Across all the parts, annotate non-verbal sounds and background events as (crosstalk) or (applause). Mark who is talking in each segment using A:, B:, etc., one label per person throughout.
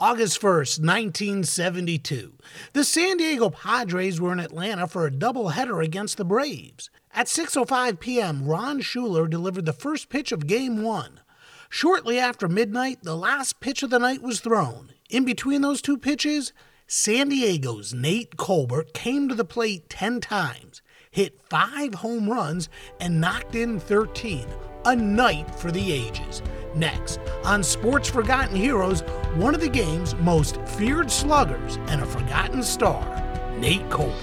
A: August 1st, 1972. The San Diego Padres were in Atlanta for a doubleheader against the Braves. At 6:05 p.m., Ron Schueler delivered the first pitch of game 1. Shortly after midnight, the last pitch of the night was thrown. In between those two pitches, San Diego's Nate Colbert came to the plate 10 times, hit 5 home runs and knocked in 13. A night for the ages. Next, on Sports Forgotten Heroes, one of the game's most feared sluggers and a forgotten star, Nate Colbert.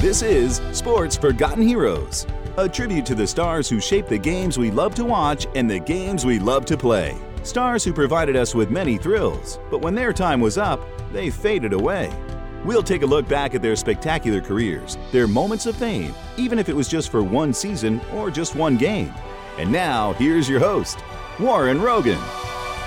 B: This is Sports Forgotten Heroes, a tribute to the stars who shaped the games we love to watch and the games we love to play. Stars who provided us with many thrills, but when their time was up, they faded away. We'll take a look back at their spectacular careers, their moments of fame, even if it was just for one season or just one game. And now, here's your host, Warren Rogan.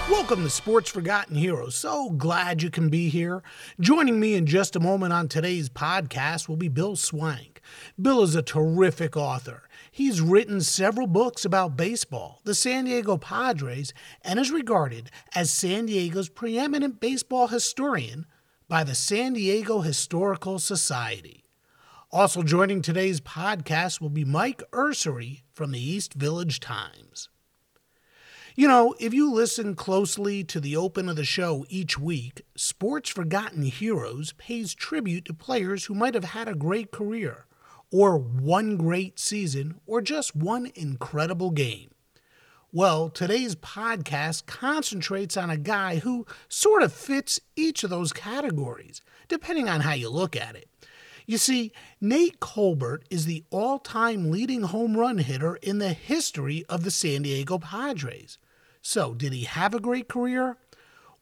A: Welcome to Sports Forgotten Heroes. So glad you can be here. Joining me in just a moment on today's podcast will be Bill Swank. Bill is a terrific author. He's written several books about baseball, the San Diego Padres, and is regarded as San Diego's preeminent baseball historian by the San Diego Historical Society. Also joining today's podcast will be Mike Ursery from the East Village Times. You know, if you listen closely to the open of the show each week, Sports Forgotten Heroes pays tribute to players who might have had a great career, or one great season, or just one incredible game. Well, today's podcast concentrates on a guy who sort of fits each of those categories, depending on how you look at it. You see, Nate Colbert is the all time leading home run hitter in the history of the San Diego Padres. So, did he have a great career?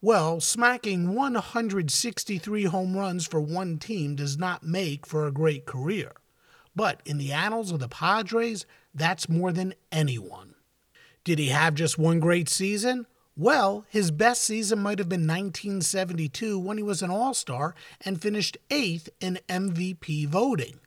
A: Well, smacking 163 home runs for one team does not make for a great career. But in the annals of the Padres, that's more than anyone. Did he have just one great season? Well, his best season might have been 1972 when he was an All Star and finished eighth in MVP voting.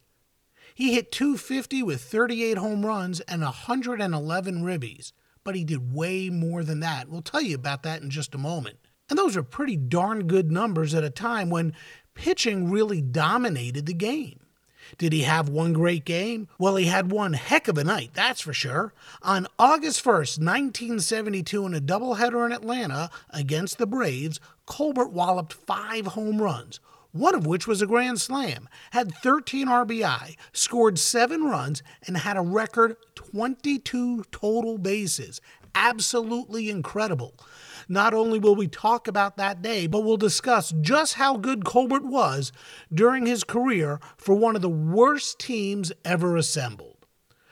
A: He hit 250 with 38 home runs and 111 ribbies but he did way more than that. We'll tell you about that in just a moment. And those are pretty darn good numbers at a time when pitching really dominated the game. Did he have one great game? Well, he had one heck of a night, that's for sure. On August 1st, 1972, in a doubleheader in Atlanta against the Braves, Colbert walloped five home runs, one of which was a grand slam, had 13 RBI, scored seven runs, and had a record 22 total bases. Absolutely incredible. Not only will we talk about that day, but we'll discuss just how good Colbert was during his career for one of the worst teams ever assembled.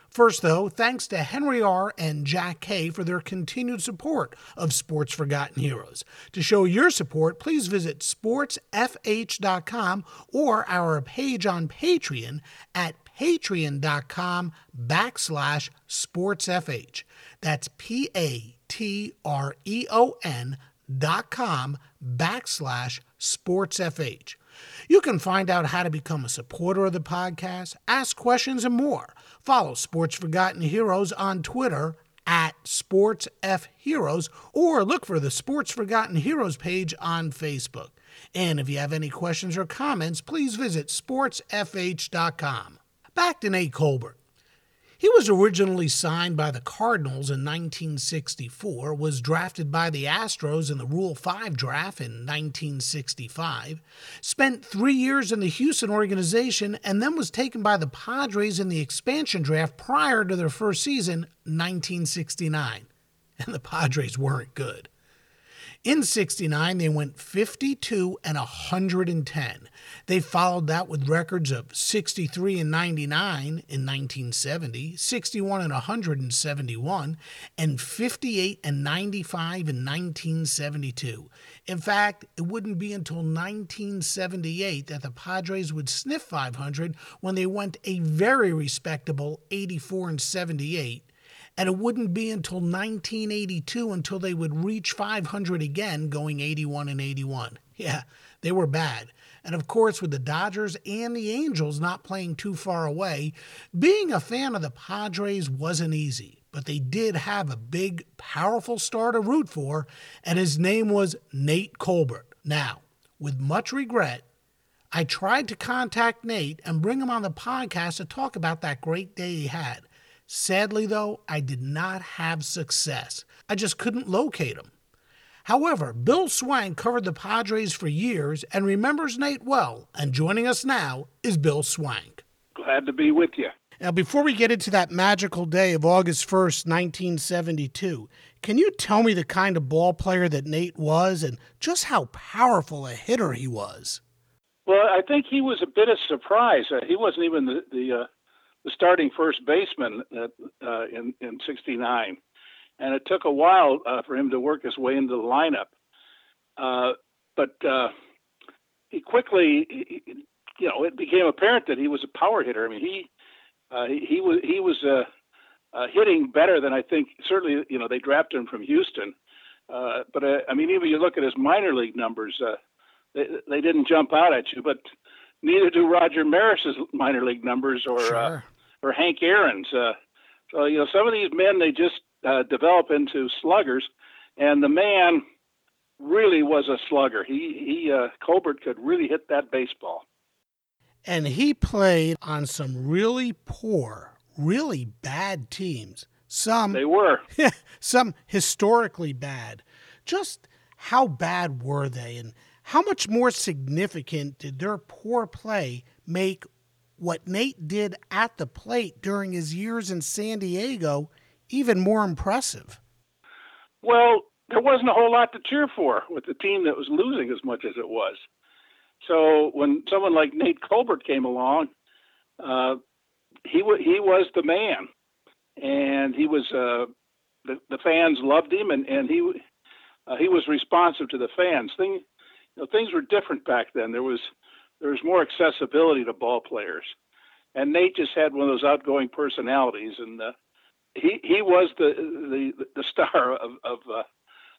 A: First, though, thanks to Henry R. and Jack K. for their continued support of Sports Forgotten Heroes. To show your support, please visit sportsfh.com or our page on Patreon at patreon.com backslash sportsfh. That's P A T R E O N dot com backslash sportsfh. You can find out how to become a supporter of the podcast, ask questions, and more. Follow Sports Forgotten Heroes on Twitter at SportsFHeroes or look for the Sports Forgotten Heroes page on Facebook. And if you have any questions or comments, please visit sportsfh.com. Back to Nate Colbert. He was originally signed by the Cardinals in 1964, was drafted by the Astros in the Rule 5 draft in 1965, spent three years in the Houston organization, and then was taken by the Padres in the expansion draft prior to their first season, 1969. And the Padres weren't good. In 69, they went 52 and 110. They followed that with records of 63 and 99 in 1970, 61 and 171, and 58 and 95 in 1972. In fact, it wouldn't be until 1978 that the Padres would sniff 500 when they went a very respectable 84 and 78 and it wouldn't be until 1982 until they would reach 500 again, going 81 and 81. Yeah, they were bad. And of course, with the Dodgers and the Angels not playing too far away, being a fan of the Padres wasn't easy. But they did have a big, powerful star to root for, and his name was Nate Colbert. Now, with much regret, I tried to contact Nate and bring him on the podcast to talk about that great day he had. Sadly, though, I did not have success. I just couldn't locate him. However, Bill Swank covered the Padres for years and remembers Nate well, and joining us now is Bill Swank.
C: Glad to be with you.
A: Now, before we get into that magical day of August 1st, 1972, can you tell me the kind of ball player that Nate was and just how powerful a hitter he was?
C: Well, I think he was a bit of surprise. Uh, he wasn't even the, the uh, the starting first baseman at, uh, in in '69, and it took a while uh, for him to work his way into the lineup. Uh, but uh, he quickly, he, you know, it became apparent that he was a power hitter. I mean, he uh, he, he was he was uh, hitting better than I think. Certainly, you know, they drafted him from Houston. But I mean, even you look at his minor league numbers, they, they didn't jump out at you. But neither do Roger Maris's minor league numbers or sure. uh, or Hank Aaron's. Uh, so you know, some of these men they just uh, develop into sluggers, and the man really was a slugger. He he uh, Colbert could really hit that baseball.
A: And he played on some really poor, really bad teams. Some
C: they were (laughs)
A: some historically bad. Just how bad were they, and how much more significant did their poor play make what Nate did at the plate during his years in San Diego even more impressive?
C: Well, there wasn't a whole lot to cheer for with the team that was losing as much as it was. So when someone like Nate Colbert came along, uh, he w- he was the man, and he was uh, the the fans loved him, and and he uh, he was responsive to the fans. Thing know, things were different back then. There was there was more accessibility to ball players, and Nate just had one of those outgoing personalities, and uh, he he was the the the star of of uh,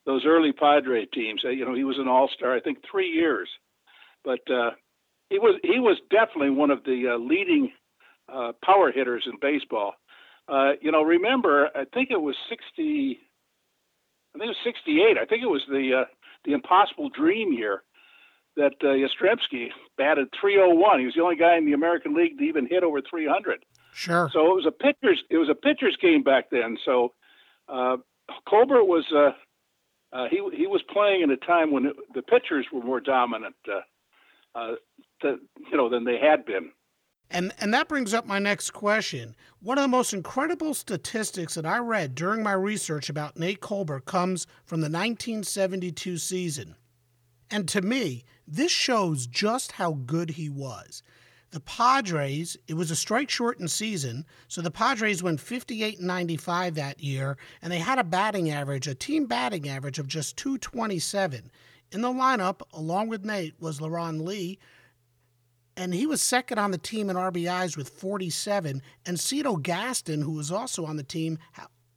C: those early Padre teams. Uh, you know, he was an All Star, I think, three years, but uh, he was he was definitely one of the uh, leading uh, power hitters in baseball. Uh, you know, remember, I think it was sixty. I think it was sixty-eight. I think it was the uh, the Impossible Dream year that uh, Yastrzemski batted 301. He was the only guy in the American League to even hit over 300.
A: Sure.
C: So it was a pitcher's it was a pitcher's game back then. So uh, Colbert was uh, uh, he he was playing in a time when the pitchers were more dominant, uh, uh, to, you know, than they had been.
A: And and that brings up my next question. One of the most incredible statistics that I read during my research about Nate Colbert comes from the 1972 season. And to me, this shows just how good he was. The Padres, it was a strike shortened season, so the Padres went 58 and 95 that year, and they had a batting average, a team batting average of just 227. In the lineup, along with Nate, was Leron Lee, and he was second on the team in RBIs with 47. And Cito Gaston, who was also on the team,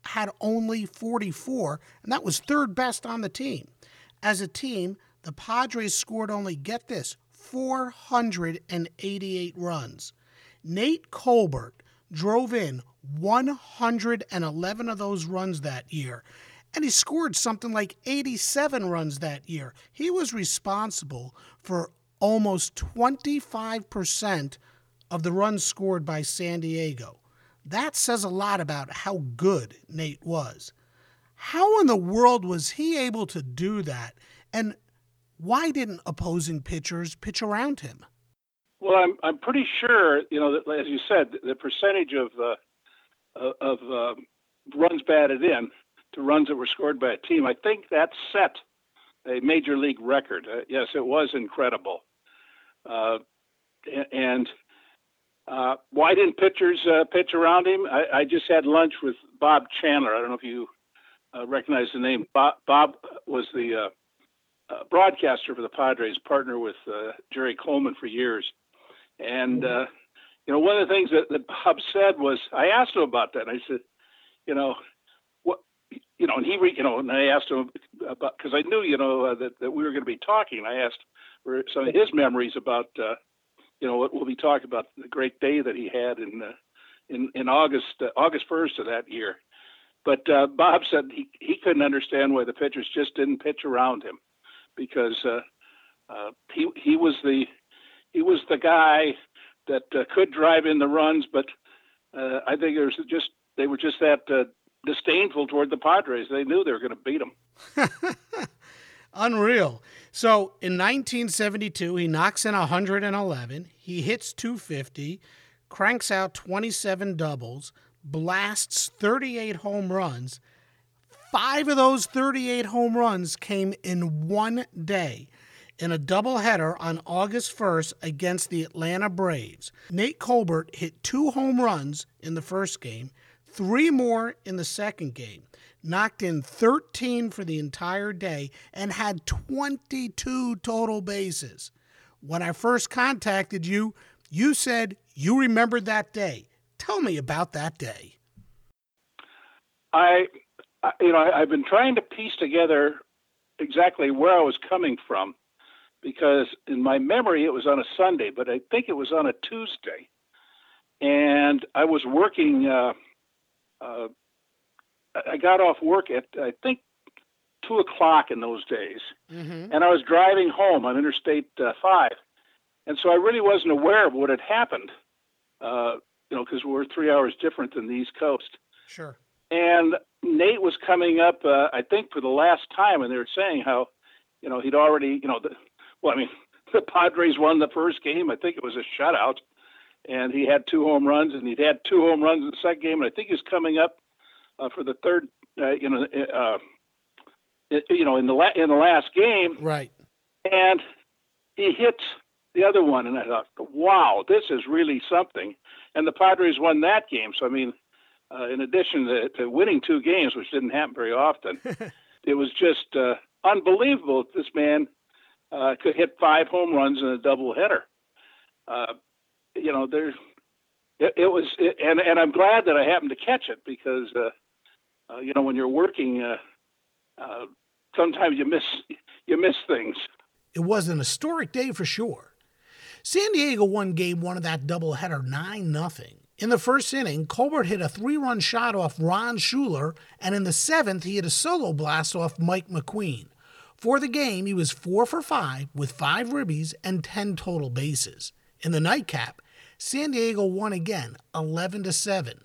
A: had only 44, and that was third best on the team. As a team, the Padres scored only, get this, 488 runs. Nate Colbert drove in 111 of those runs that year, and he scored something like 87 runs that year. He was responsible for almost 25% of the runs scored by San Diego. That says a lot about how good Nate was. How in the world was he able to do that? And why didn't opposing pitchers pitch around him?
C: Well, I'm I'm pretty sure you know that, as you said, the percentage of uh, of uh, runs batted in to runs that were scored by a team. I think that set a major league record. Uh, yes, it was incredible. Uh, and uh, why didn't pitchers uh, pitch around him? I, I, just had lunch with Bob Chandler. I don't know if you uh, recognize the name. Bob, Bob was the uh, broadcaster for the Padres, partner with Jerry Coleman for years. And, mm-hmm. you know, one of the things that, that Bob said was, I asked him about that. And I said, you know, what, you know, and he, re, you know, and I asked him about because I knew, you know, uh, that that we were going to be talking. I asked for some of his memories about, uh, you know, what we'll be talking about the great day that he had in uh, in in August uh, August first of that year. But uh, Bob said he he couldn't understand why the pitchers just didn't pitch around him because uh, uh, he he was the he was the guy that uh, could drive in the runs, but uh, I think was just they were just that uh, disdainful toward the Padres. They knew they were going to beat them. (laughs)
A: Unreal. So in 1972, he knocks in 111. He hits 250, cranks out 27 doubles, blasts 38 home runs. Five of those 38 home runs came in one day in a doubleheader on August 1st against the Atlanta Braves. Nate Colbert hit two home runs in the first game three more in the second game, knocked in 13 for the entire day, and had 22 total bases. When I first contacted you, you said you remembered that day. Tell me about that day.
C: I, you know, I've been trying to piece together exactly where I was coming from because in my memory it was on a Sunday, but I think it was on a Tuesday. And I was working uh, uh, I got off work at I think two o'clock in those days, mm-hmm. and I was driving home on Interstate uh, Five, and so I really wasn't aware of what had happened. Uh, you know, because we're three hours different than the East Coast.
A: Sure.
C: And Nate was coming up, uh, I think, for the last time, and they were saying how, you know, he'd already, you know, the, well, I mean, (laughs) the Padres won the first game. I think it was a shutout, and he had two home runs, and he'd had two home runs in the second game, and I think he's coming up uh, for the third, uh, you know, uh, you know, in the la- in the last game,
A: right?
C: And he hit the other one, and I thought, wow, this is really something. And the Padres won that game, so I mean, uh, in addition to, to, winning two games, which didn't happen very often, (laughs) it was just uh, unbelievable that this man uh, could hit five home runs in a doubleheader. Uh, you know, there's it, it was, it, and and I'm glad that I happened to catch it because, uh, uh, you know, when you're working, uh, uh, sometimes you miss you miss things.
A: It was an historic day for sure. San Diego won Game One of that doubleheader nine nothing. In the first inning, Colbert hit a three-run shot off Ron Schueler, and in the seventh, he hit a solo blast off Mike McQueen. For the game, he was four for five with five ribbies and ten total bases. In the nightcap, San Diego won again, 11 to 7.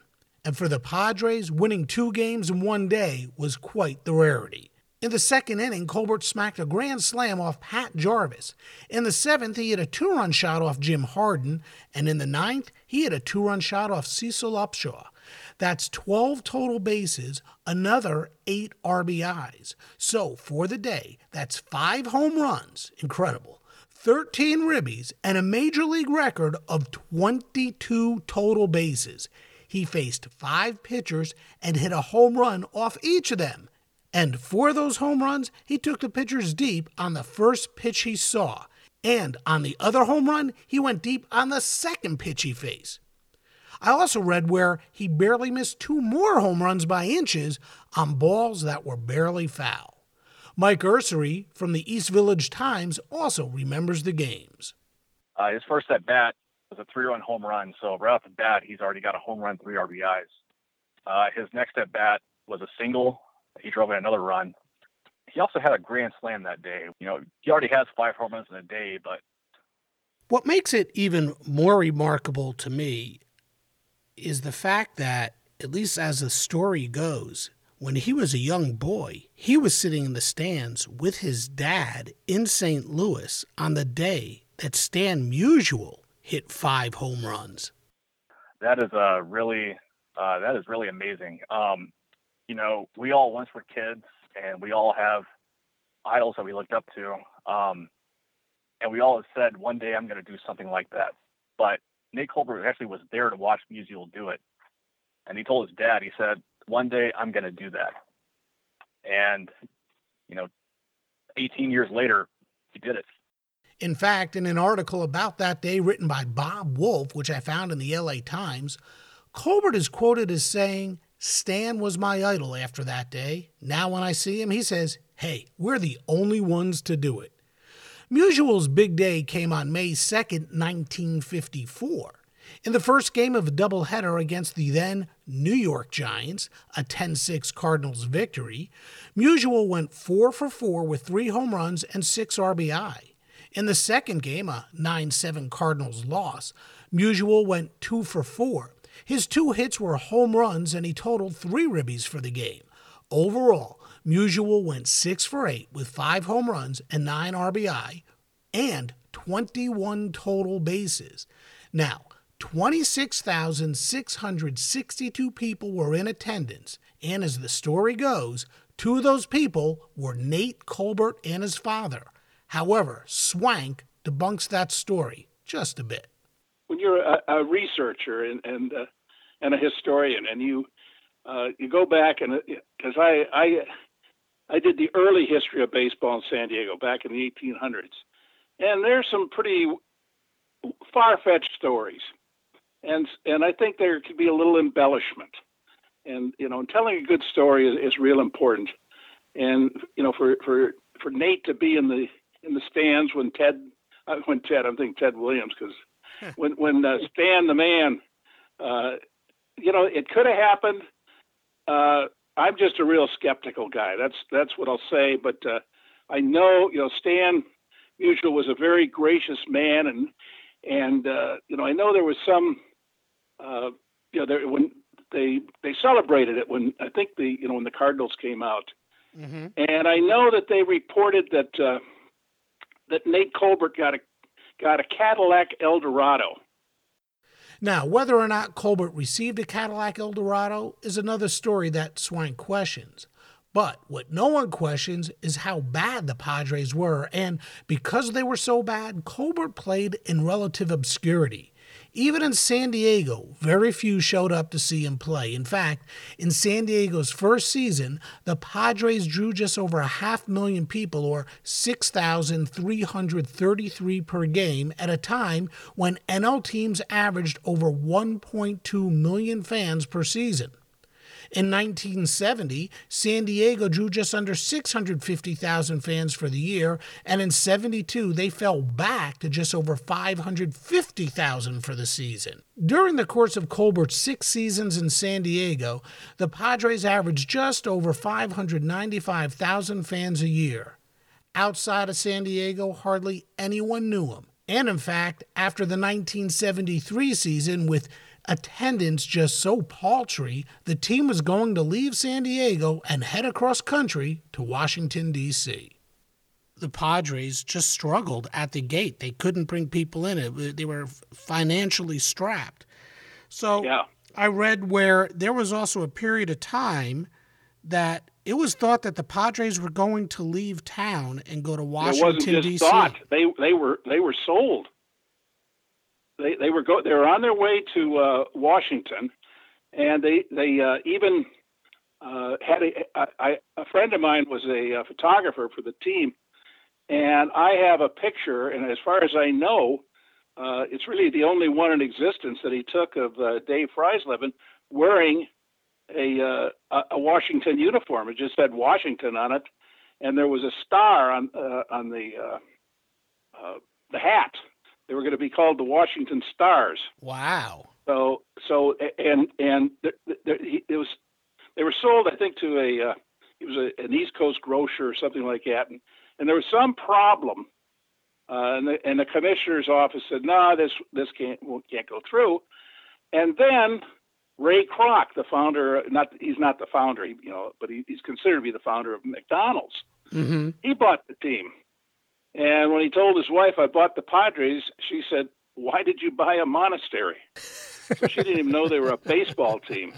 A: And for the Padres, winning two games in one day was quite the rarity. In the second inning, Colbert smacked a grand slam off Pat Jarvis. In the seventh, he hit a two run shot off Jim Hardin. And in the ninth, he hit a two run shot off Cecil Upshaw. That's 12 total bases, another eight RBIs. So for the day, that's five home runs. Incredible 13 ribbies, and a major league record of 22 total bases. He faced five pitchers and hit a home run off each of them. And for those home runs, he took the pitchers deep on the first pitch he saw. And on the other home run, he went deep on the second pitch he faced. I also read where he barely missed two more home runs by inches on balls that were barely foul. Mike Ursery from the East Village Times also remembers the games.
D: Uh, his first at bat was a three run home run. So right off the bat, he's already got a home run, three RBIs. Uh, his next at bat was a single. He drove in another run. He also had a grand slam that day. You know, he already has five home runs in a day, but.
A: What makes it even more remarkable to me is the fact that, at least as the story goes, when he was a young boy, he was sitting in the stands with his dad in St. Louis on the day that Stan Musial hit five home runs.
D: That is uh, really uh, that is really amazing. Um, you know, we all once were kids, and we all have idols that we looked up to. Um, and we all have said one day I'm going to do something like that. But Nate Colbert actually was there to watch Musial do it, and he told his dad, he said, "One day I'm going to do that." And you know, 18 years later, he did it.
A: In fact, in an article about that day written by Bob Wolf, which I found in the LA Times, Colbert is quoted as saying, Stan was my idol after that day. Now, when I see him, he says, Hey, we're the only ones to do it. Musial's big day came on May 2nd, 1954. In the first game of a doubleheader against the then New York Giants, a 10 6 Cardinals victory, Musial went 4 for 4 with three home runs and six RBI. In the second game, a 9 7 Cardinals loss, Musial went 2 for 4. His two hits were home runs and he totaled three ribbies for the game. Overall, Musial went 6 for 8 with five home runs and 9 RBI and 21 total bases. Now, 26,662 people were in attendance, and as the story goes, two of those people were Nate Colbert and his father. However, Swank debunks that story just a bit.
C: When you're a, a researcher and and, uh, and a historian, and you uh, you go back and because uh, I I I did the early history of baseball in San Diego back in the 1800s, and there's some pretty far-fetched stories, and and I think there could be a little embellishment, and you know, telling a good story is, is real important, and you know, for for for Nate to be in the in the stands when Ted, uh, when Ted, I'm thinking Ted Williams because when when uh, Stan the man, uh, you know, it could have happened. Uh, I'm just a real skeptical guy. That's that's what I'll say. But uh, I know, you know, Stan Musial was a very gracious man, and and uh, you know, I know there was some, uh, you know, there when they they celebrated it when I think the you know when the Cardinals came out, mm-hmm. and I know that they reported that uh, that Nate Colbert got a got a Cadillac Eldorado.
A: Now, whether or not Colbert received a Cadillac Eldorado is another story that Swank questions. But what no one questions is how bad the Padres were, and because they were so bad, Colbert played in relative obscurity. Even in San Diego, very few showed up to see him play. In fact, in San Diego's first season, the Padres drew just over a half million people, or 6,333 per game, at a time when NL teams averaged over 1.2 million fans per season. In 1970, San Diego drew just under 650,000 fans for the year, and in 72, they fell back to just over 550,000 for the season. During the course of Colbert's six seasons in San Diego, the Padres averaged just over 595,000 fans a year. Outside of San Diego, hardly anyone knew him. And in fact, after the 1973 season, with attendance just so paltry, the team was going to leave San Diego and head across country to Washington, D.C. The Padres just struggled at the gate. They couldn't bring people in. They were financially strapped. So yeah. I read where there was also a period of time that it was thought that the Padres were going to leave town and go to Washington D.C.
C: They they were they were sold they they were go they were on their way to uh, Washington, and they they uh, even uh, had a, I, a friend of mine was a, a, photographer for the team, and I have a picture, and as far as I know, uh, it's really the only one in existence that he took of uh, Dave Freisleben wearing a, uh, a Washington uniform. It just said Washington on it, and there was a star on on the the hat they were going to be called the Washington Stars.
A: Wow.
C: So so and and it was they were sold I think to a uh, it was a, an East Coast grocer or something like that, and, and there was some problem, uh, and, the, and the commissioner's office said, "No, nah, this this can't well, can't go through," and then Ray Kroc, the founder, not he's not the founder, you know, but he, he's considered to be the founder of McDonald's. Mm-hmm. He bought the team, and when he told his wife, I bought the Padres, she said, Why did you buy a monastery? so she didn't even know they were a baseball team.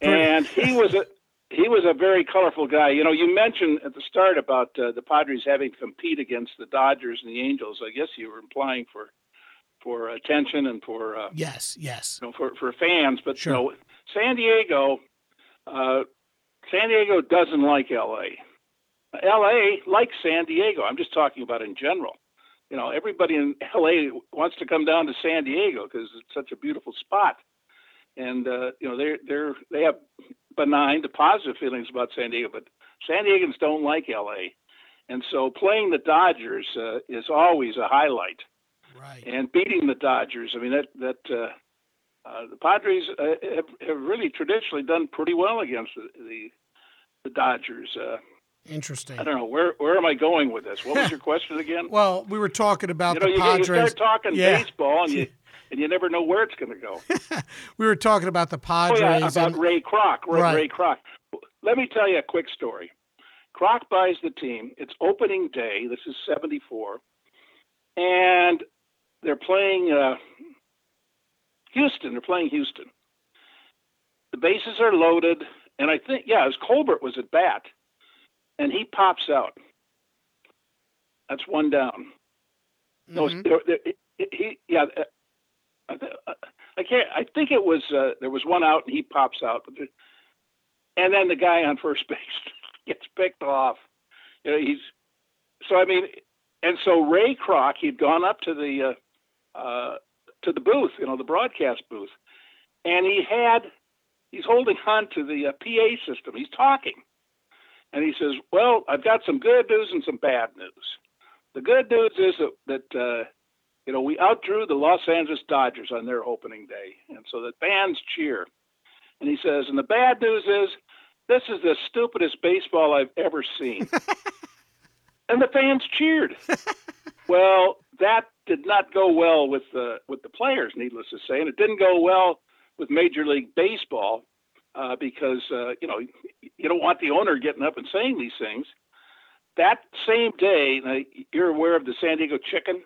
C: And he was a he was a very colorful guy. You know, you mentioned at the start about uh, the Padres having to compete against the Dodgers and the Angels. I guess you were implying for for attention and for uh,
A: yes, yes,
C: you know, for for fans. But
A: sure.
C: you know, San Diego, uh, San Diego doesn't like L.A. L.A. likes San Diego. I'm just talking about in general. You know, everybody in L.A. wants to come down to San Diego because it's such a beautiful spot, and uh, you know they're they're they have benign to positive feelings about San Diego, but San Diegans don't like L.A. And so playing the Dodgers uh, is always a highlight.
A: Right.
C: And beating the Dodgers, I mean that that uh, uh, the Padres uh, have, have really traditionally done pretty well against the the, the Dodgers. Uh,
A: Interesting.
C: I don't know where where am I going with this. What was (laughs) your question again?
A: well, we were talking about
C: you know,
A: the
C: you,
A: Padres.
C: you start talking
A: Yeah.
C: baseball and you (laughs) and you never know where it's going to go. (laughs)
A: we were talking about the Padres.
C: Oh yeah, about
A: and-
C: Ray Kroc. Ray,
A: Right.
C: Ray Kroc. Let me tell you a quick story. Kroc buys the team. It's opening day. This is '74, and they're playing uh, Houston. They're playing Houston. The bases are loaded, and I think yeah, as Colbert was at bat, and he pops out. That's one down. No,
A: Mhm.
C: there, there, he, yeah. uh, I, I can't. I think it was uh, there was one out and he pops out, and then the guy on first base (laughs) gets picked off. You know, he's so I mean, and so Ray Kroc he'd gone up to the uh, uh, to the booth, you know, the broadcast booth, and he had he's holding on to the uh, PA system. He's talking, and he says, "Well, I've got some good news and some bad news. The good news is that, that uh, you know, we outdrew the Los Angeles Dodgers on their opening day, and so the fans cheer. And he says, and the bad news is, this is the stupidest baseball I've ever seen. (laughs) and the fans cheered. well, that did not go well with the with the players, needless to say, and it didn't go well with Major League Baseball uh, because uh, you know you don't want the owner getting up and saying these things. That same day, you're aware of the San Diego Chicken.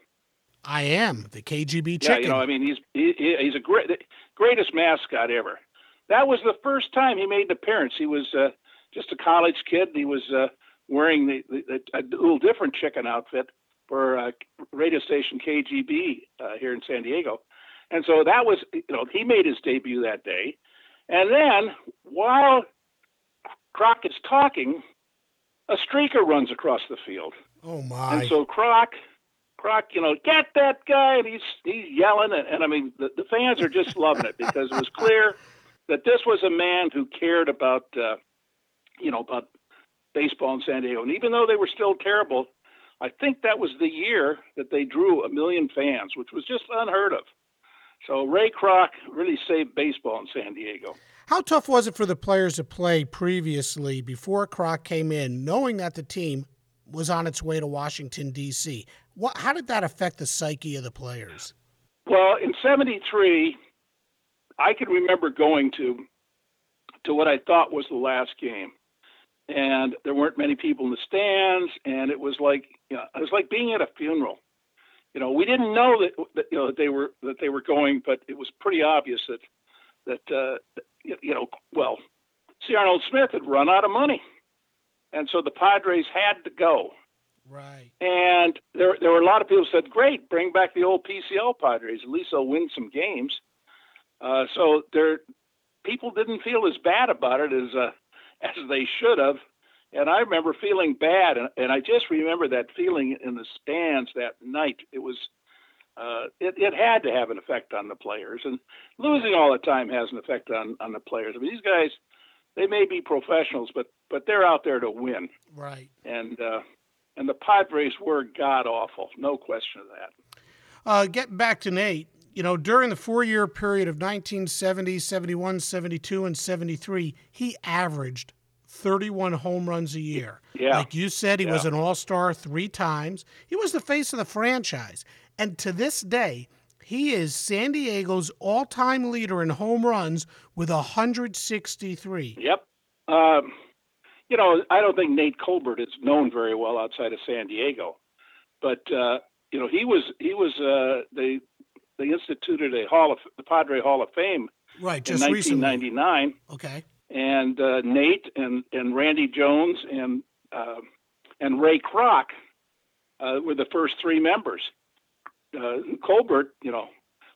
A: I am the KGB Chicken.
C: Yeah, you know, I mean, he's he, he- he's a great greatest mascot ever. That was the first time he made an appearance. He was uh, just a college kid. He was uh, wearing the, the, a little different chicken outfit for uh, radio station KGB uh, here in San Diego, and so that was you know he made his debut that day, and then while Kroc is talking, a streaker runs across the field.
A: oh my.
C: And so Kroc, Kroc, you know, get that guy, and he's he's yelling, and, and I mean, the, the fans are just loving it because it was clear that this was a man who cared about, uh, you know, about baseball in San Diego. And even though they were still terrible, I think that was the year that they drew a million fans, which was just unheard of. So Ray Kroc really saved baseball in San Diego.
A: How tough was it for the players to play previously before Kroc came in, knowing that the team was on its way to Washington D.C.? What? How did that affect the psyche of the players?
C: Well, in '73, I can remember going to to what I thought was the last game, and there weren't many people in the stands, and it was like you know, it was like being at a funeral. You know, we didn't know that, that you know that they were that they were going, but it was pretty obvious that that uh, you you know, well, C. Arnold Smith had run out of money, and so the Padres had to go.
A: Right.
C: And there, there were a lot of people who said, "Great, bring back the old PCL Padres. At least they'll win some games." Uh, so there, people didn't feel as bad about it as uh, as they should have. And I remember feeling bad, and, and I just remember that feeling in the stands that night. It was, uh, it, it had to have an effect on the players, and losing all the time has an effect on on the players. I mean, these guys, they may be professionals, but but they're out there to win
A: Right.
C: and uh, and the Padres were god awful, no question of that.
A: Uh, getting back to Nate, you know, during the four year period of 1970, 71, 72, and 73, he averaged 31 home runs a year.
C: Yeah.
A: Like you said, he was an all star three times. He was the face of the franchise. And to this day, he is San Diego's all time leader in home runs with 163.
C: Yep. Um, you know, I don't think Nate Colbert is known very well outside of San Diego, but uh, you know, he was he was uh, they they instituted a Hall of the Padre Hall of Fame
A: Right,
C: in
A: just recently.
C: 1999.
A: Okay.
C: And uh, Nate and and Randy Jones and uh, and Ray Kroc uh, were the first three members. Uh, Colbert, you know,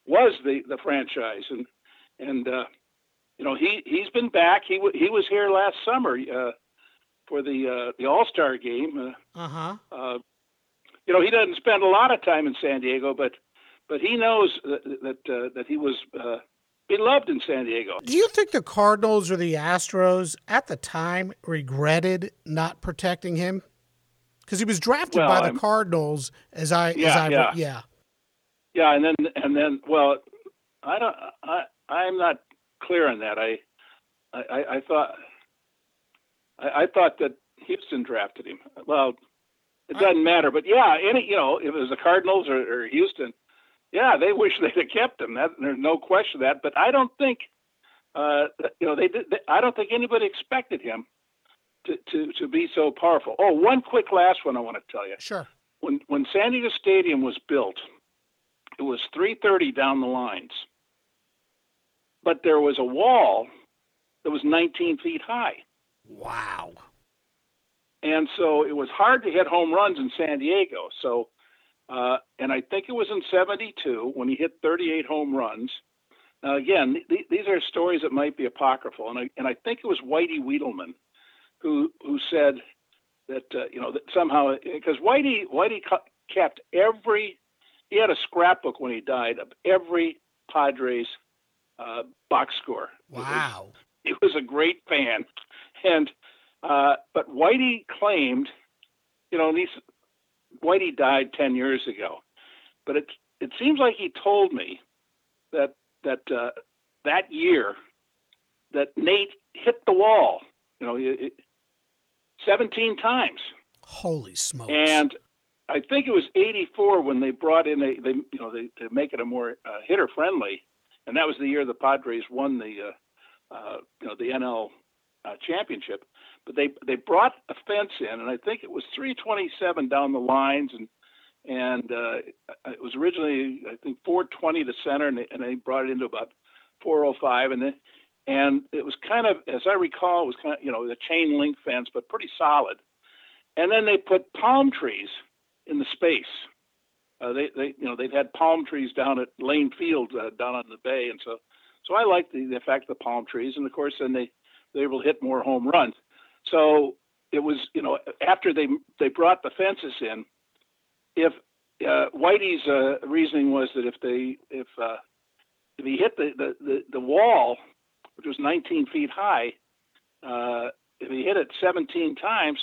C: was the the franchise, and and uh, you know he he's been back. He w- he was here last summer uh, for the uh, the All Star game. Uh, you know he doesn't spend a lot of time in San Diego, but but he knows that that, uh, that he was uh, beloved in San Diego.
A: Do you think the Cardinals or the Astros at the time regretted not protecting him? Because he was drafted
C: Well,
A: by the
C: I'm-
A: Cardinals, as I as
C: Yeah,
A: I
C: yeah.
A: yeah.
C: Yeah, and then and then well, I don't I I'm not clear on that. I I, I thought I, I thought that Houston drafted him. Well, it doesn't matter, but yeah, any you know if it was the Cardinals or, or Houston, yeah, they wish they'd have kept him. That there's no question of that. But I don't think uh, you know they did. They, I don't think anybody expected him to, to to be so powerful. Oh, one quick last one I want to tell you
A: Sure.
C: when when San Diego Stadium was built, it was 330 down the lines, but there was a wall that was 19 feet high,
A: Wow.
C: and so it was hard to hit home runs in San Diego. So, uh, and I think it was in '72 when he hit 38 home runs. Now, again, th- these are stories that might be apocryphal, and I and I think it was Whitey Wietelmann who who said that uh, you know that somehow because Whitey Whitey kept every he had a scrapbook when he died of every Padres uh, box score. Was-
A: Wow.
C: he was a great fan, and uh, but Whitey claimed, you know, he's Whitey died ten years ago, but it it seems like he told me that that uh, that year that Nate hit the wall, you know, it, it, seventeen times,
A: Holy smokes.
C: and I think it was '84 when they brought in a they you know they to make it a more uh, hitter friendly, and that was the year the Padres won the uh, uh, you know the NL uh, championship. But they they brought a fence in, and I think it was 327 down the lines, and and uh, it was originally I think 420 to center, and they, and they brought it into about 405, and then and it was kind of as I recall, it was kind of you know the chain link fence, but pretty solid. And then they put palm trees in the space. Uh, they, they, you know, they've had palm trees down at Lane Field uh, down on the bay, and so, so I like the, the effect of the palm trees. And of course, then they they to hit more home runs. So it was, you know, after they they brought the fences in, if uh, Whitey's uh, reasoning was that if they if uh, if he hit the, the, the, the wall, which was 19 feet high, uh, if he hit it 17 times,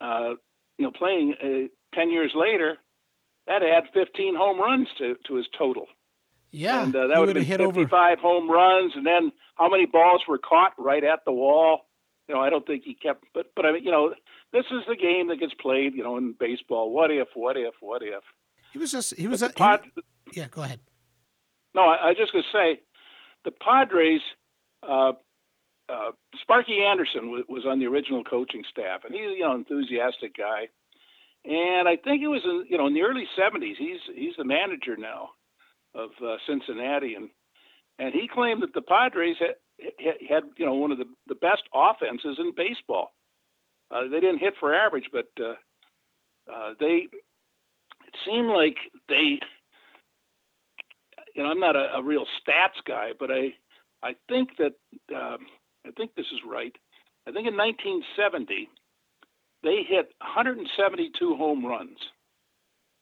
C: uh, you know, playing uh, 10 years later, that add 15 home runs to, to his total.
A: yeah.
C: and uh, that would have been
A: hit over
C: 55 home runs. And then how many balls were caught right at the wall? You know, I don't think he kept, but, but I mean, you know, this is the game that gets played, you know, in baseball. What if, what if, what if?
A: He was just he was a, he- yeah, go ahead.
C: no, I, I was just going to say the Padres, uh, uh, Sparky Anderson w- was on the original coaching staff, and he's you know enthusiastic guy. And I think it was in you know in the early '70s. He's he's the manager now of uh, Cincinnati, and and he claimed that the Padres had had, you know one of the, the best offenses in baseball. Uh, they didn't hit for average, but uh, uh, they it seemed like they you know, I'm not a, a real stats guy, but I, I think that um, I think this is right. I think in 1970 they hit 172 home runs,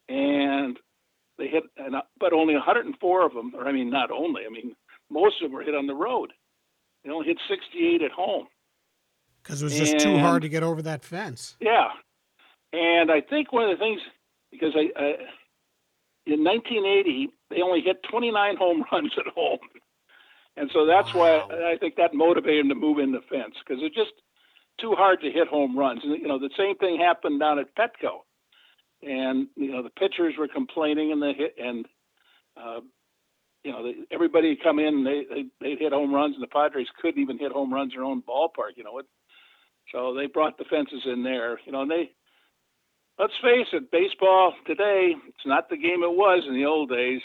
C: and they hit, and, uh, but only 104 of them, or I mean, not only, I mean, most of them were hit on the road. They only hit 68 at home.
A: Because it was just too hard to get over that fence.
C: Yeah, and I think one of the things because I, I in 1980 they only hit 29 home (laughs) runs at home, and so that's
A: Wow.
C: why I think that motivated them to move in the fence because it's just too hard to hit home runs. And you know the same thing happened down at Petco, and you know the pitchers were complaining and the hit and. Uh, you know, they, everybody would come in, and they they they'd hit home runs, and the Padres couldn't even hit home runs in their own ballpark. You know, it, so they brought the fences in there. You know, and they let's face it, baseball today, it's not the game it was in the old days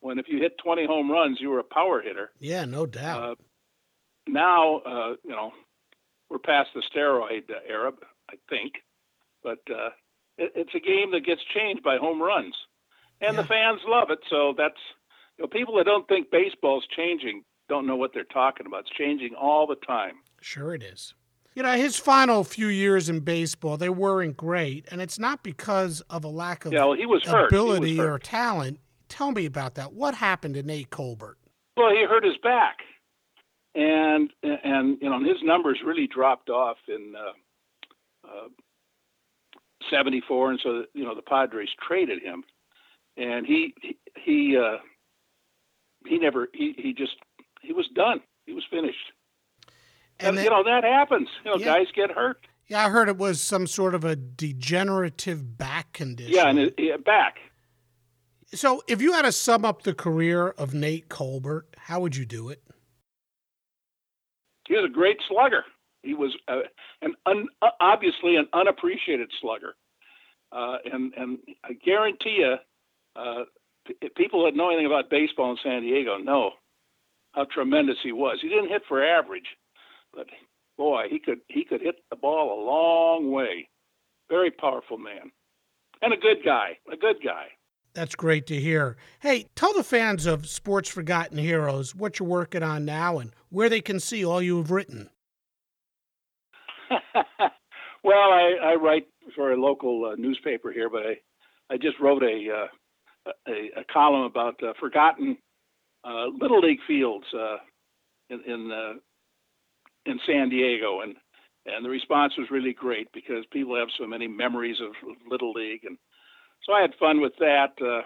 C: when if you hit 20 home runs, you were a power hitter.
A: Yeah, no doubt.
C: Uh, now, uh, you know, we're past the steroid era, I think, but uh, it, it's a game that gets changed by home runs, and
A: Yeah.
C: the fans love it. So that's you know, people that don't think baseball's changing don't know what they're talking about. It's changing all the time.
A: Sure, it is. You know, his final few years in baseball, they weren't great, and it's not because of a lack of
C: Yeah, well, he was hurt. He was
A: ability or talent. Tell me about that. What happened to Nate Colbert?
C: Well, he hurt his back, and and you know his numbers really dropped off in uh, uh, '74, and so you know the Padres traded him, and he he he, uh, he never he he just he was done. He was finished.
A: And then-
C: you know that happens. You know,
A: Yeah.
C: guys get hurt.
A: Yeah, I heard it was some sort of a degenerative back condition.
C: Yeah, and it, it, back.
A: so, if you had to sum up the career of Nate Colbert, how would you do it?
C: He was a great slugger. He was uh, an un, uh, obviously an unappreciated slugger, uh, and and I guarantee you, uh, people that know anything about baseball in San Diego know how tremendous he was. He didn't hit for average, but boy, he could he could hit the ball a long way. Very powerful man, and a good guy. A good guy.
A: That's great to hear. Hey, tell the fans of Sports Forgotten Heroes what you're working on now and where they can see all you have written. (laughs)
C: well, I, I write for a local uh, newspaper here, but I, I just wrote a uh, a, a column about uh, forgotten uh, little league fields uh, in in, uh, in San Diego, and and the response was really great because people have so many memories of little league, and so I had fun with that. Uh,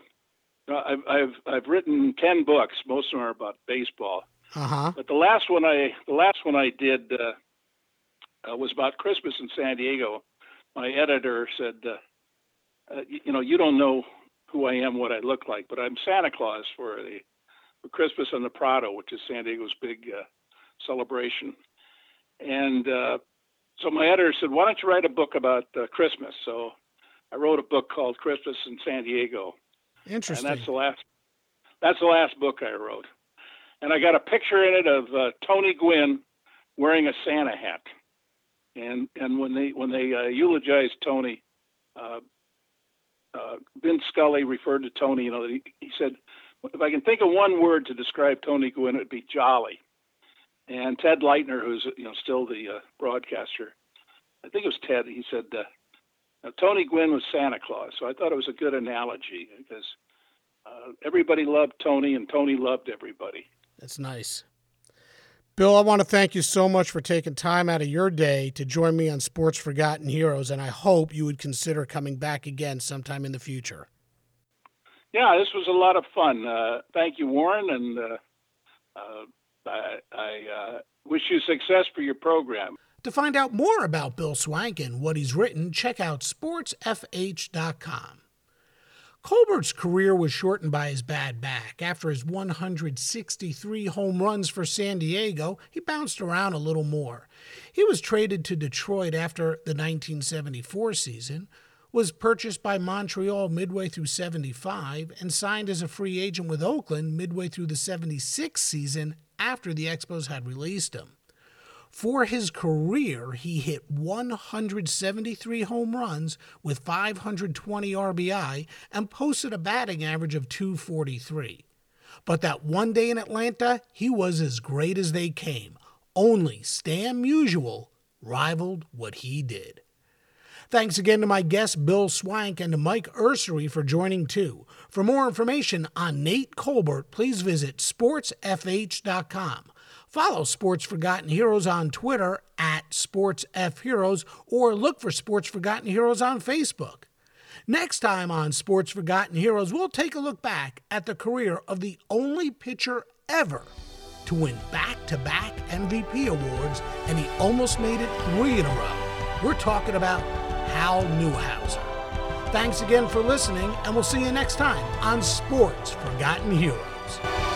C: I've I've I've written ten books. Most of them are about baseball.
A: Uh huh.
C: But the last one I the last one I did uh, uh, was about Christmas in San Diego. My editor said, uh, uh, you know, you don't know who I am, what I look like, but I'm Santa Claus for the for Christmas on the Prado, which is San Diego's big uh, celebration. And uh, so my editor said, why don't you write a book about uh, Christmas? So I wrote a book called Christmas in San Diego
A: Interesting.
C: and that's the last that's the last book I wrote. And I got a picture in it of uh, Tony Gwynn wearing a Santa hat. And and when they when they uh, eulogized Tony, uh, Vince Scully referred to Tony. You know, he, he said, if I can think of one word to describe Tony Gwynn, it'd be jolly. And Ted Leitner, who's you know still the uh, broadcaster, I think it was Ted. He said. Uh, Tony Gwynn was Santa Claus, so I thought it was a good analogy because uh, everybody loved Tony, and Tony loved everybody.
A: That's nice. Bill, I want to thank you so much for taking time out of your day to join me on Sports Forgotten Heroes, and I hope you would consider coming back again sometime in the future.
C: Yeah, this was a lot of fun. Uh, thank you, Warren, and uh, uh, I, I uh, wish you success for your program.
A: To find out more about Bill Swank and what he's written, check out sportsfh.com. Colbert's career was shortened by his bad back. After his 163 home runs for San Diego, he bounced around a little more. He was traded to Detroit after the 1974 season, was purchased by Montreal midway through 75, and signed as a free agent with Oakland midway through the 76 season after the Expos had released him. For his career, he hit 173 home runs with 520 RBI and posted a batting average of 243. But that one day in Atlanta, he was as great as they came. Only Stan Musial rivaled what he did. Thanks again to my guests Bill Swank and Mike Ursery for joining too. For more information on Nate Colbert, please visit sportsfh.com. Follow Sports Forgotten Heroes on Twitter at SportsFHeroes or look for Sports Forgotten Heroes on Facebook. Next time on Sports Forgotten Heroes, we'll take a look back at the career of the only pitcher ever to win back to back MVP awards, and he almost made it three in a row. We're talking about Hal Newhouser. Thanks again for listening, and we'll see you next time on Sports Forgotten Heroes.